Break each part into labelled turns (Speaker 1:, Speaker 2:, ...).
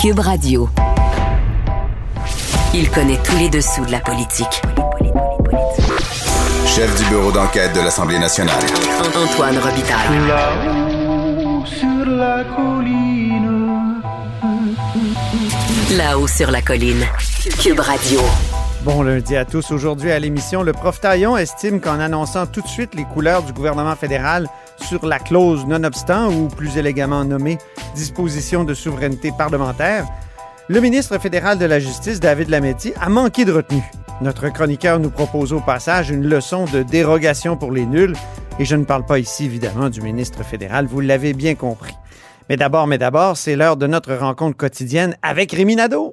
Speaker 1: Cube Radio. Il connaît tous les dessous de la politique.
Speaker 2: Chef du bureau d'enquête de l'Assemblée nationale.
Speaker 1: Antoine Robitaille.
Speaker 3: Là-haut sur la colline.
Speaker 1: Là-haut sur la colline. Cube Radio.
Speaker 4: Bon lundi à tous. Aujourd'hui à l'émission, le prof Taillon estime qu'en annonçant tout de suite les couleurs du gouvernement fédéral sur la clause nonobstant ou plus élégamment nommée disposition de souveraineté parlementaire, le ministre fédéral de la Justice, David Lametti, a manqué de retenue. Notre chroniqueur nous propose au passage une leçon de dérogation pour les nuls, et je ne parle pas ici évidemment du ministre fédéral, vous l'avez bien compris. Mais d'abord, mais d'abord, c'est l'heure de notre rencontre quotidienne avec Rémi Nadeau.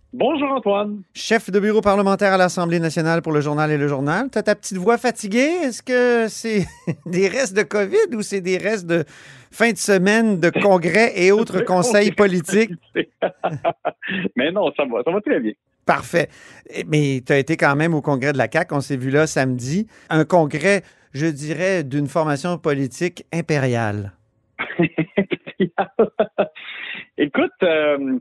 Speaker 5: Bonjour Antoine.
Speaker 4: Chef de bureau parlementaire à l'Assemblée nationale pour le journal et le journal. T'as ta petite voix fatiguée? Est-ce que c'est des restes de COVID ou c'est des restes de fin de semaine de congrès et autres conseils politiques?
Speaker 5: Mais non, ça va, ça va très bien.
Speaker 4: Parfait. Eh, Mais tu as été quand même au congrès de la CAQ. On s'est vu là samedi. Un congrès, je dirais, d'une formation politique impériale.
Speaker 5: Écoute, euh,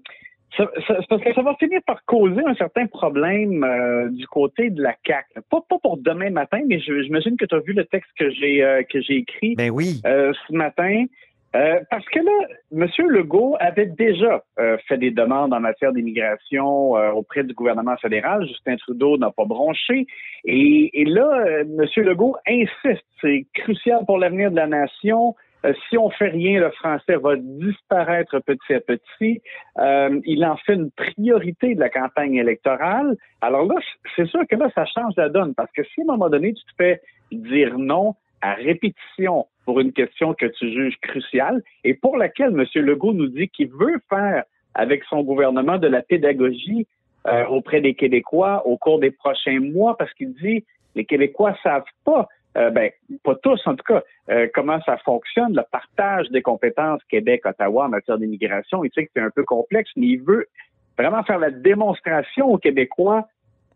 Speaker 5: ça, parce que ça va finir par causer un certain problème euh, du côté de la CAC. Pas, pas pour demain matin, mais je- j'imagine que tu as vu le texte que j'ai euh, que j'ai écrit
Speaker 4: Ben oui.
Speaker 5: euh, ce matin. Euh, parce que là, M. Legault avait déjà euh, fait des demandes en matière d'immigration euh, auprès du gouvernement fédéral. Justin Trudeau n'a pas bronché. Et, et là, M. Legault insiste. C'est crucial pour l'avenir de la nation. Euh, si on fait rien, le français va disparaître petit à petit. Euh, il en fait une priorité de la campagne électorale. Alors là, c'est sûr que là, ça change la donne. Parce que si à un moment donné, tu te fais dire non à répétition pour une question que tu juges cruciale et pour laquelle M. Legault nous dit qu'il veut faire avec son gouvernement de la pédagogie euh, auprès des Québécois au cours des prochains mois parce qu'il dit les Québécois savent pas, euh, ben pas tous en tout cas, euh, comment ça fonctionne le partage des compétences Québec-Ottawa en matière d'immigration? Il sait que c'est un peu complexe, mais il veut vraiment faire la démonstration aux Québécois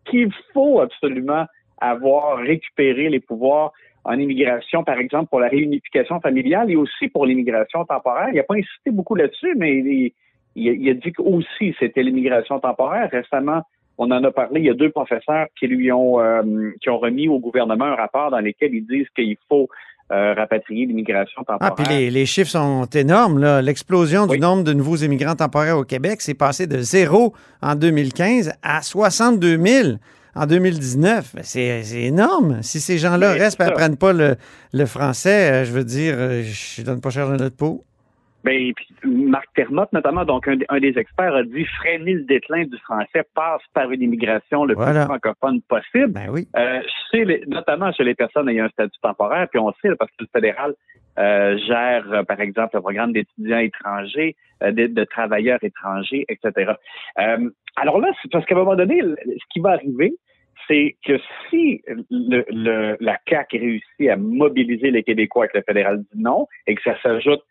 Speaker 5: qu'il faut absolument avoir récupéré les pouvoirs en immigration, par exemple, pour la réunification familiale et aussi pour l'immigration temporaire. Il n'a pas insisté beaucoup là-dessus, mais il, il, il a dit qu'aussi c'était l'immigration temporaire. Récemment, on en a parlé, il y a deux professeurs qui lui ont euh, qui ont remis au gouvernement un rapport dans lequel ils disent qu'il faut euh, rapatrier l'immigration
Speaker 4: Ah,
Speaker 5: temporaire.
Speaker 4: puis les, les chiffres sont énormes. là. L'explosion
Speaker 5: Oui.
Speaker 4: du nombre de nouveaux immigrants temporaires au Québec, c'est passé de zéro en 2015 à 62 000 en 2019. Ben, C'est c'est énorme. Si ces gens-là
Speaker 5: Mais
Speaker 4: restent et n'apprennent pas le, le français, euh, je veux dire, je donne pas cher de notre peau.
Speaker 5: Ben, puis Marc Termotte, notamment, donc un, des- un des experts, a dit freiner le déclin du français passe par une immigration le
Speaker 4: Voilà.
Speaker 5: plus francophone possible.
Speaker 4: Ben oui.
Speaker 5: Euh, chez les- notamment chez les personnes ayant un statut temporaire, puis on sait parce que le fédéral euh, gère, euh, par exemple, le programme d'étudiants étrangers, euh, de, de travailleurs étrangers, etc. Euh, alors là, c'est parce qu'à un moment donné, ce qui va arriver, c'est que si le, le- la CAQ réussit à mobiliser les Québécois avec le fédéral dit non, et que ça s'ajoute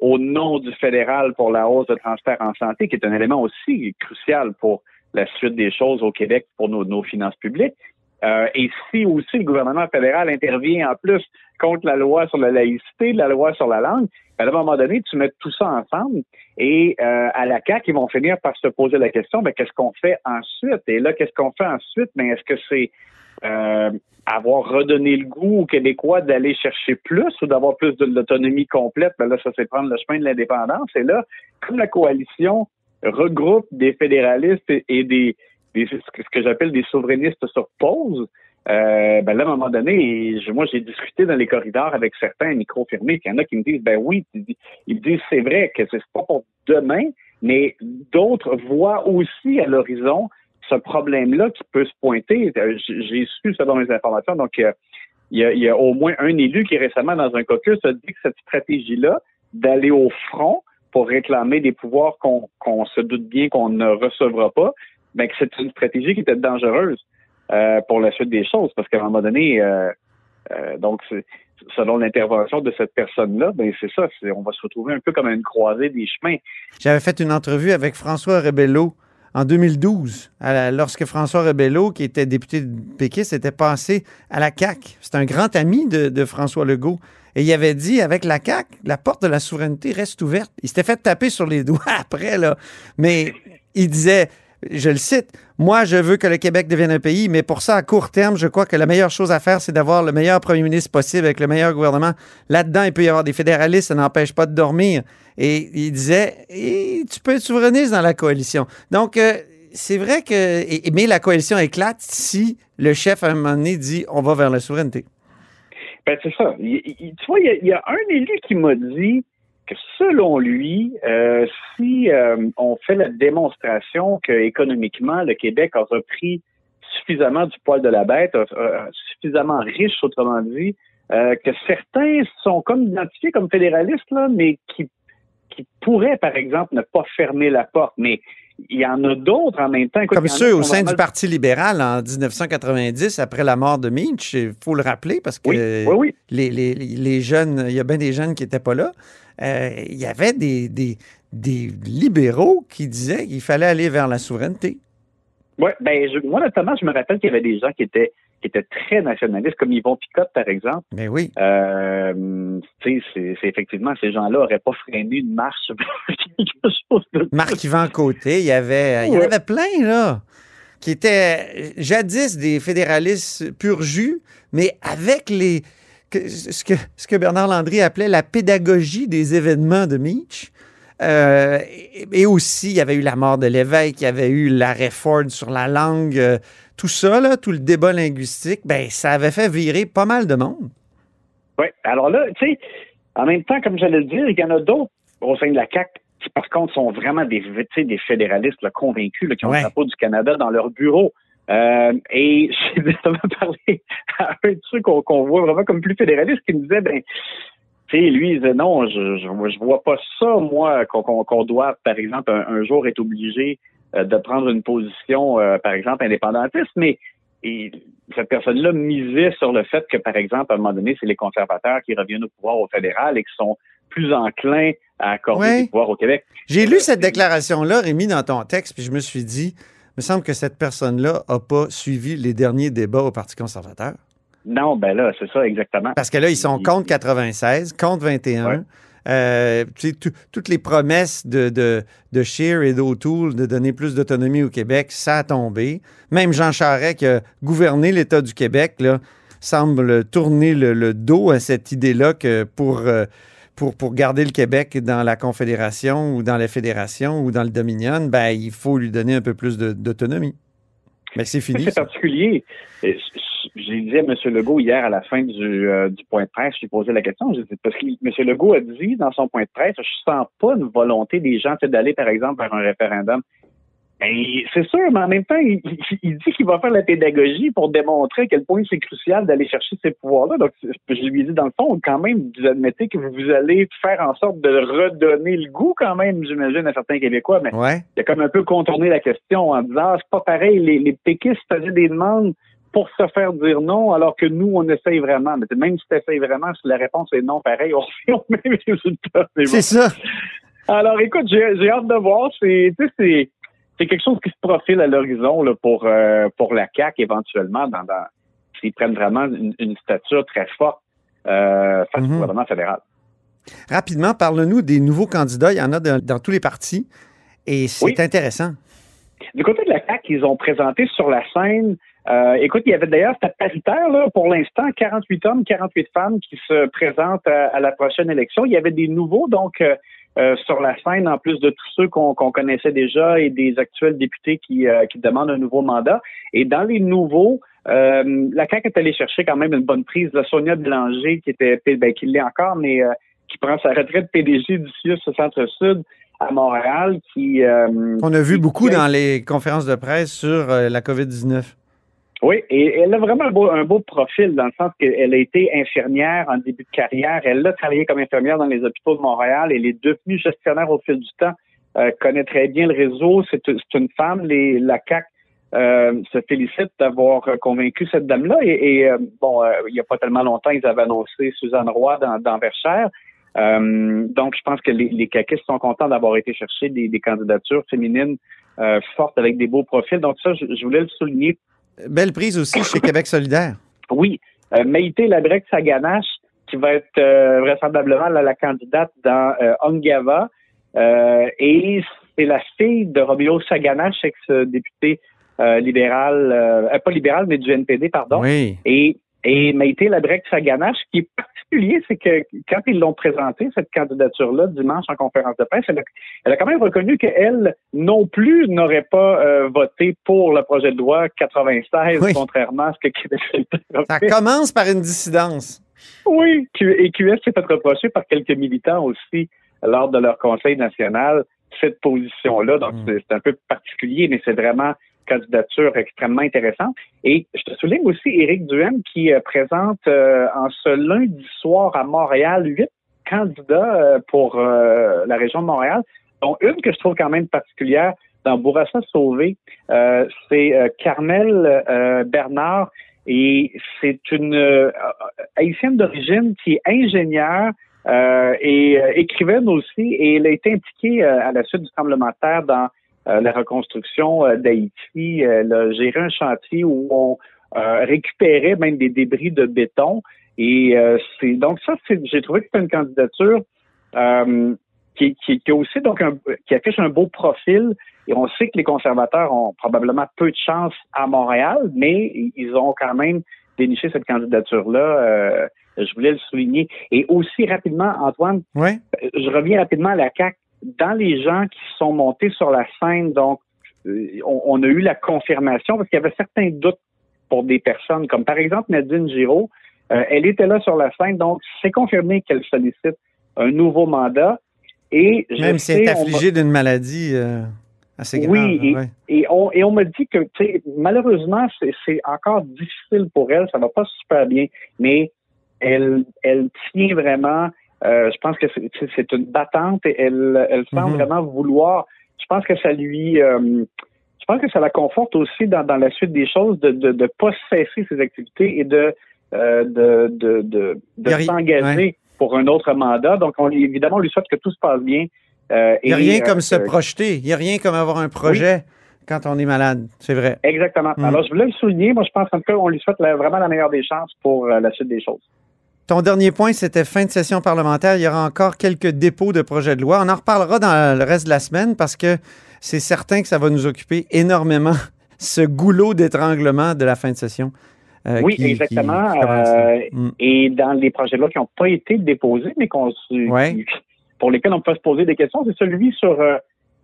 Speaker 5: au nom du fédéral pour la hausse de transfert en santé, qui est un élément aussi crucial pour la suite des choses au Québec pour nos, nos finances publiques. Euh, et si aussi le gouvernement fédéral intervient en plus contre la loi sur la laïcité, la loi sur la langue, ben, à un moment donné, tu mets tout ça ensemble et euh, à la CAQ, ils vont finir par se poser la question, ben, qu'est-ce qu'on fait ensuite? Et là, qu'est-ce qu'on fait ensuite? Ben, est-ce que c'est euh, avoir redonné le goût aux Québécois d'aller chercher plus ou d'avoir plus de l'autonomie complète? Ben là, ça, c'est prendre le chemin de l'indépendance. Et là, comme la coalition regroupe des fédéralistes et des, ce que j'appelle des souverainistes sur pause, euh, ben là, à un moment donné, je- moi, j'ai discuté dans les corridors avec certains micro fermés, puis il y en a qui me disent, ben oui, ils disent, c'est vrai que c'est pas pour demain, mais d'autres voient aussi à l'horizon ce problème-là qui peut se pointer. Euh, J'ai su, selon les informations, donc euh, il y, a, y a au moins un élu qui récemment, dans un caucus, a dit que cette stratégie-là, d'aller au front pour réclamer des pouvoirs qu'on se doute bien qu'on ne recevra pas, ben que c'est une stratégie qui était dangereuse euh, pour la suite des choses, parce qu'à un moment donné, euh, euh, donc selon l'intervention de cette personne-là, ben c'est ça, on va se retrouver un peu comme à une croisée des chemins.
Speaker 4: J'avais fait une entrevue avec François Rebello en 2012, à la- lorsque François Rebello, qui était député de péquiste, était passé à la CAQ. C'est un grand ami de, de François Legault. Et il avait dit, avec la CAQ, la porte de la souveraineté reste ouverte. Il s'était fait taper sur les doigts après, là. Mais il disait, je le cite, moi, je veux que le Québec devienne un pays, mais pour ça, à court terme, je crois que la meilleure chose à faire, c'est d'avoir le meilleur premier ministre possible avec le meilleur gouvernement. Là-dedans, il peut y avoir des fédéralistes, ça n'empêche pas de dormir. Et il disait, tu peux être souverainiste dans la coalition. Donc, euh, c'est vrai que, mais la coalition éclate si le chef, à un moment donné, dit, on va vers la souveraineté.
Speaker 5: Ben, c'est ça. Tu vois, il y, a, un élu qui m'a dit selon lui, euh, si euh, on fait la démonstration que économiquement le Québec a repris suffisamment du poil de la bête, suffisamment riche, autrement dit, euh, que certains sont comme identifiés comme fédéralistes, là, mais qui, qui pourraient, par exemple, ne pas fermer la porte. Mais il y en a d'autres en même temps. Écoute,
Speaker 4: Comme ceux au sein du Parti libéral en 1990, après la mort de Minch, il faut le rappeler parce que
Speaker 5: Oui, oui, oui.
Speaker 4: Les, les- les jeunes, il y a bien des jeunes qui n'étaient pas là. Euh, il y avait des, des, des libéraux qui disaient qu'il fallait aller vers la souveraineté.
Speaker 5: Ouais, ben je- moi notamment, je me rappelle qu'il y avait des gens qui étaient qui étaient très nationalistes, comme Yvon Picotte, par exemple.
Speaker 4: Mais Ben oui.
Speaker 5: Euh, tu sais, c'est, c'est effectivement, ces gens-là n'auraient pas freiné une marche quelque chose de
Speaker 4: Marc-Yvan Côté, il y avait, il y en avait plein, là, qui étaient jadis des fédéralistes pur jus, mais avec les, que- ce, que, ce que Bernard Landry appelait la pédagogie des événements de Meach. Euh, et, et aussi, il y avait eu la mort de l'évêque, il y avait eu l'arrêt Ford sur la langue, euh, tout ça, là, tout le débat linguistique, ben, ça avait fait virer pas mal de monde.
Speaker 5: Oui. Alors là, tu sais, en même temps, comme j'allais le dire, il y en a d'autres au sein de la CAC qui, par contre, sont vraiment des, des fédéralistes là, convaincus là, qui ont
Speaker 4: Ouais.
Speaker 5: le drapeau du Canada dans leur bureau. Euh, et j'ai justement parlé à un de ceux qu'on voit vraiment comme plus fédéraliste qui me disait, ben, tu sais, lui, il disait non, je, je, je vois pas ça, moi, qu'on doit, par exemple, un, un jour être obligé de prendre une position, euh, par exemple, indépendantiste, mais et cette personne-là misait sur le fait que, par exemple, à un moment donné, c'est les conservateurs qui reviennent au pouvoir au fédéral et qui sont plus enclins à accorder
Speaker 4: Ouais.
Speaker 5: des pouvoirs au Québec.
Speaker 4: J'ai lu cette déclaration-là, Rémi, dans ton texte, puis je me suis dit, il me semble que cette personne-là n'a pas suivi les derniers débats au Parti conservateur.
Speaker 5: Non, ben là, c'est ça exactement.
Speaker 4: Parce que là, ils sont contre 96, contre 21.
Speaker 5: Ouais.
Speaker 4: Euh, toutes les promesses de, de, de Scheer et d'O'Toole de donner plus d'autonomie au Québec, ça a tombé. Même Jean Charest, qui a gouverné l'État du Québec, là, semble tourner le, le dos à cette idée-là que pour, euh, pour, pour garder le Québec dans la Confédération ou dans la Fédération ou dans le Dominion, ben, il faut lui donner un peu plus d'autonomie. Mais c'est fini.
Speaker 5: C'est particulier. J'ai dit à M. Legault hier à la fin du, euh, du point de presse, je lui ai posé la question, j'ai dit, parce que M. Legault a dit dans son point de presse, je sens pas une volonté des gens d'aller, par exemple, vers un référendum. Ben, c'est sûr, mais en même temps, il, il- il dit qu'il va faire la pédagogie pour démontrer à quel point c'est crucial d'aller chercher ces pouvoirs-là. Donc, je lui ai dit, dans le fond, quand même, vous admettez que vous allez faire en sorte de redonner le goût, quand même, j'imagine, à certains Québécois. Mais
Speaker 4: Ouais.
Speaker 5: il a comme un peu contourné la question en disant ah, c'est pas pareil, les, les péquistes faisaient des demandes pour se faire dire non, alors que nous, on essaye vraiment. Mais même si tu essayes vraiment, si la réponse est non, pareil, on fait au même résultat. Bon.
Speaker 4: C'est ça.
Speaker 5: Alors écoute, j'ai j'ai hâte de voir. C'est c'est c'est quelque chose qui se profile à l'horizon là, pour euh, pour la CAC éventuellement dans, dans s'ils prennent vraiment une, une stature très forte euh, face
Speaker 4: Mhm.
Speaker 5: au gouvernement fédéral.
Speaker 4: Rapidement, parle-nous des nouveaux candidats. Il y en a dans, dans tous les partis. Et c'est
Speaker 5: Oui.
Speaker 4: intéressant.
Speaker 5: Du côté de la CAC, ils ont présenté sur la scène. Euh, écoute, il y avait d'ailleurs, c'était paritaire, là, pour l'instant, 48 hommes, 48 femmes qui se présentent à, à la prochaine élection. Il y avait des nouveaux, donc, euh, euh, sur la scène, en plus de tous ceux qu'on connaissait déjà et des actuels députés qui, euh, qui demandent un nouveau mandat. Et dans les nouveaux, euh, la CAQ est allée chercher quand même une bonne prise de Sonia Bélanger, qui était, ben, qui l'est encore, mais euh, qui prend sa retraite PDG du CIUS Centre-Sud à Montréal, qui... euh,
Speaker 4: On a vu beaucoup
Speaker 5: qui-
Speaker 4: dans les conférences de presse sur la COVID-19.
Speaker 5: Oui, et elle a vraiment un beau, un beau profil dans le sens qu'elle a été infirmière en début de carrière. Elle a travaillé comme infirmière dans les hôpitaux de Montréal. Elle est devenue gestionnaire au fil du temps. Euh, connaît très bien le réseau. C'est une femme. Les, la CAC euh, se félicite d'avoir convaincu cette dame-là. Et, et euh, bon, euh, il n'y a pas tellement longtemps, ils avaient annoncé Suzanne Roy dans, dans Verchères. donc, je pense que les, les sont contents d'avoir été chercher des, des candidatures féminines fortes avec des beaux profils. Donc, ça, je, je voulais le souligner
Speaker 4: Belle prise aussi chez Québec solidaire.
Speaker 5: Oui. Euh, Maïté Labrec-Saganache, qui va être euh, vraisemblablement la, candidate dans euh, Ongava. Et c'est la fille de Romeo Saganache, ex-député libéral, pas libéral, mais du NPD, pardon.
Speaker 4: Oui.
Speaker 5: Et et Maïté Labrec-Saganache, qui est particulier, c'est que quand ils l'ont présenté, cette candidature-là, dimanche en conférence de presse, elle a, elle a quand même reconnu qu'elle non plus n'aurait pas euh, voté pour le projet de loi 96, contrairement à ce que Québec
Speaker 4: Ça commence par une dissidence.
Speaker 5: Oui, et QS s'est fait reprocher par quelques militants aussi lors de leur conseil national cette position-là. Donc, mm. c'est un peu particulier, mais c'est vraiment candidature extrêmement intéressante. Et je te souligne aussi Éric Duhem qui euh, présente euh, en ce lundi soir à Montréal huit candidats euh, pour la région de Montréal, dont une que je trouve quand même particulière dans Bourassa Sauvé, c'est Carmel Bernard et c'est une haïtienne d'origine qui est ingénieure et écrivaine aussi et elle a été impliquée à la suite du tremblement de terre dans la reconstruction euh, d'Haïti. Elle a géré un chantier où on euh, récupérait même des débris de béton. Et c'est donc ça, j'ai trouvé que c'était une candidature qui, qui, qui, aussi donc un, qui affiche un beau profil. Et on sait que les conservateurs ont probablement peu de chance à Montréal, mais ils ont quand même déniché cette candidature-là. je voulais le souligner. Et aussi rapidement, Antoine,
Speaker 4: ouais.
Speaker 5: je reviens rapidement à la CAC dans les gens qui sont montés sur la scène, donc, euh, on, a eu la confirmation parce qu'il y avait certains doutes pour des personnes, comme par exemple Nadine Giraud. Euh, elle était là sur la scène, donc c'est confirmé qu'elle sollicite un nouveau mandat. Et
Speaker 4: Même si elle est affligée d'une maladie euh, assez grave.
Speaker 5: Oui, et, on, et on me dit que malheureusement, c'est encore difficile pour elle, ça va pas super bien, mais elle, elle tient vraiment je pense que c'est une battante et elle, elle semble mhm. vraiment vouloir. Je pense que ça lui, euh, je pense que ça la conforte aussi dans, dans la suite des choses de de, de pas cesser ses activités et de euh, de de de, de s'engager pour un autre mandat. Donc, on, évidemment, on lui souhaite que tout se passe bien.
Speaker 4: Il n'y a rien comme se projeter. Il n'y a rien comme avoir un projet. quand on est malade. C'est vrai.
Speaker 5: Exactement. Mhm. Alors, je voulais le souligner. Moi, je pense qu'en tout cas, on lui souhaite vraiment la meilleure des chances pour la suite des choses.
Speaker 4: Ton dernier point, c'était fin de session parlementaire. Il y aura encore quelques dépôts de projets de loi. On en reparlera dans le reste de la semaine parce que c'est certain que ça va nous occuper énormément, ce goulot d'étranglement de la fin de session.
Speaker 5: Euh, oui, exactement. Euh, mm. Et dans les projets de loi qui n'ont pas été déposés, mais qu'on pour lesquels on peut se poser des questions, c'est celui sur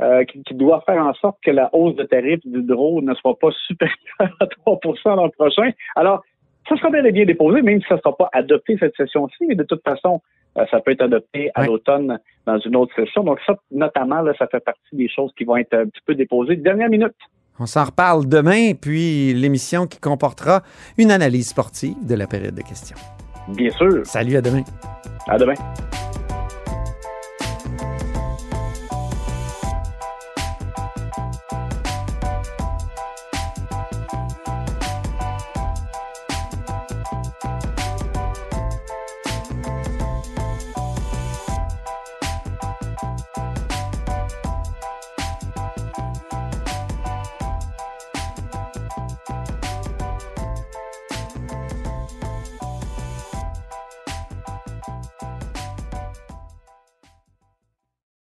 Speaker 5: euh, qui, doit faire en sorte que la hausse de tarif du drone ne soit pas supérieure à 3% l'an prochain. Alors, ça sera bel et bien déposé, même si ça ne sera pas adopté cette session-ci, mais de toute façon, euh, ça peut être adopté à l'automne dans une autre session. Donc ça, notamment, là, ça fait partie des choses qui vont être un petit peu déposées dernière minute.
Speaker 4: On s'en reparle demain, puis l'émission qui comportera une analyse sportive de la période de questions.
Speaker 5: Bien sûr.
Speaker 4: Salut, à demain.
Speaker 5: À demain.